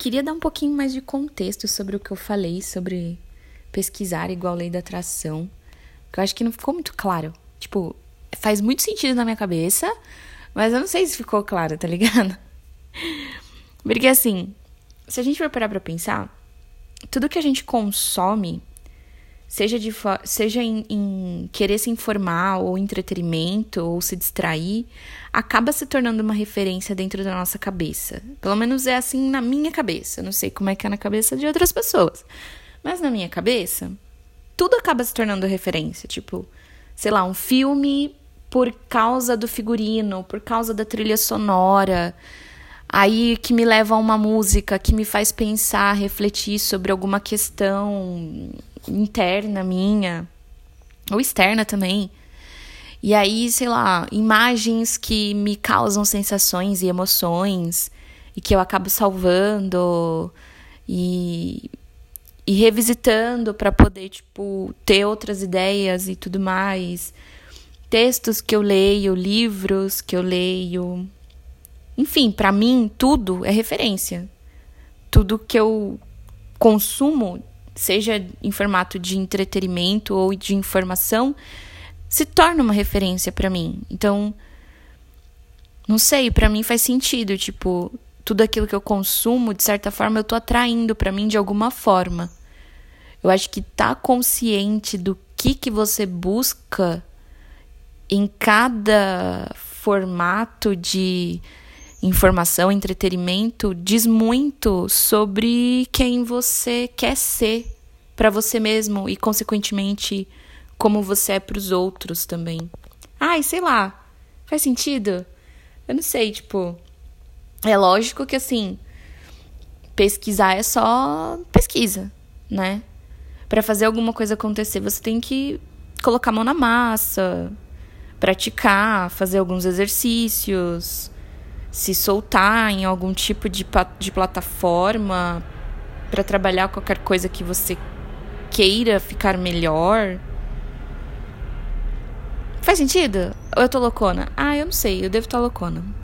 queria dar um pouquinho mais de contexto sobre o que eu falei sobre pesquisar igual lei da atração. Que eu acho que não ficou muito claro. Tipo, faz muito sentido na minha cabeça, mas eu não sei se ficou claro, tá ligado? Porque assim, se a gente for parar pra pensar, tudo que a gente consome, seja, de, seja em, em querer se informar, ou entretenimento, ou se distrair, acaba se tornando uma referência dentro da nossa cabeça. Pelo menos é assim na minha cabeça. Não sei como é que é na cabeça de outras pessoas. Mas na minha cabeça, tudo acaba se tornando referência. Tipo, sei lá, um filme por causa do figurino, por causa da trilha sonora. Aí que me leva a uma música que me faz pensar, refletir sobre alguma questão interna minha, ou externa também. E aí, sei lá, imagens que me causam sensações e emoções e que eu acabo salvando e, e revisitando para poder, tipo, ter outras ideias e tudo mais. Textos que eu leio, livros que eu leio. Enfim, para mim, tudo é referência. Tudo que eu consumo, seja em formato de entretenimento ou de informação, se torna uma referência para mim. Então, não sei, para mim faz sentido, tipo, tudo aquilo que eu consumo, de certa forma, eu tô atraindo para mim de alguma forma. Eu acho que tá consciente do que que você busca em cada formato de informação, entretenimento, diz muito sobre quem você quer ser para você mesmo e consequentemente como você é para os outros também. Ai, sei lá. Faz sentido? Eu não sei, tipo, é lógico que assim, pesquisar é só pesquisa, né? Para fazer alguma coisa acontecer, você tem que colocar a mão na massa, praticar, fazer alguns exercícios, se soltar em algum tipo de, de plataforma para trabalhar qualquer coisa que você queira ficar melhor. Faz sentido? Ou eu tô loucona? Ah, eu não sei, eu devo estar loucona.